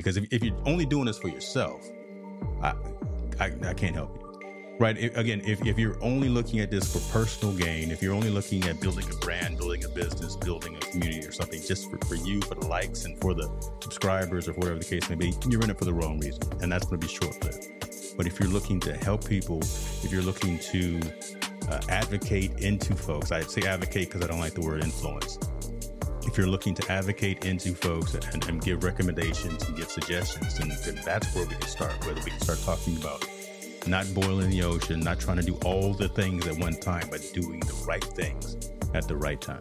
Because if, if you're only doing this for yourself, I, I, I can't help you. Right. If, again, if, if you're only looking at this for personal gain, if you're only looking at building a brand, building a business, building a community or something just for, for you, for the likes and for the subscribers or whatever the case may be, you're in it for the wrong reason. And that's going to be short lived. But if you're looking to help people, if you're looking to uh, advocate into folks, I say advocate because I don't like the word influence. If you're looking to advocate into folks and, and give recommendations and give suggestions, then, then that's where we can start, whether we can start talking about not boiling the ocean, not trying to do all the things at one time, but doing the right things at the right time.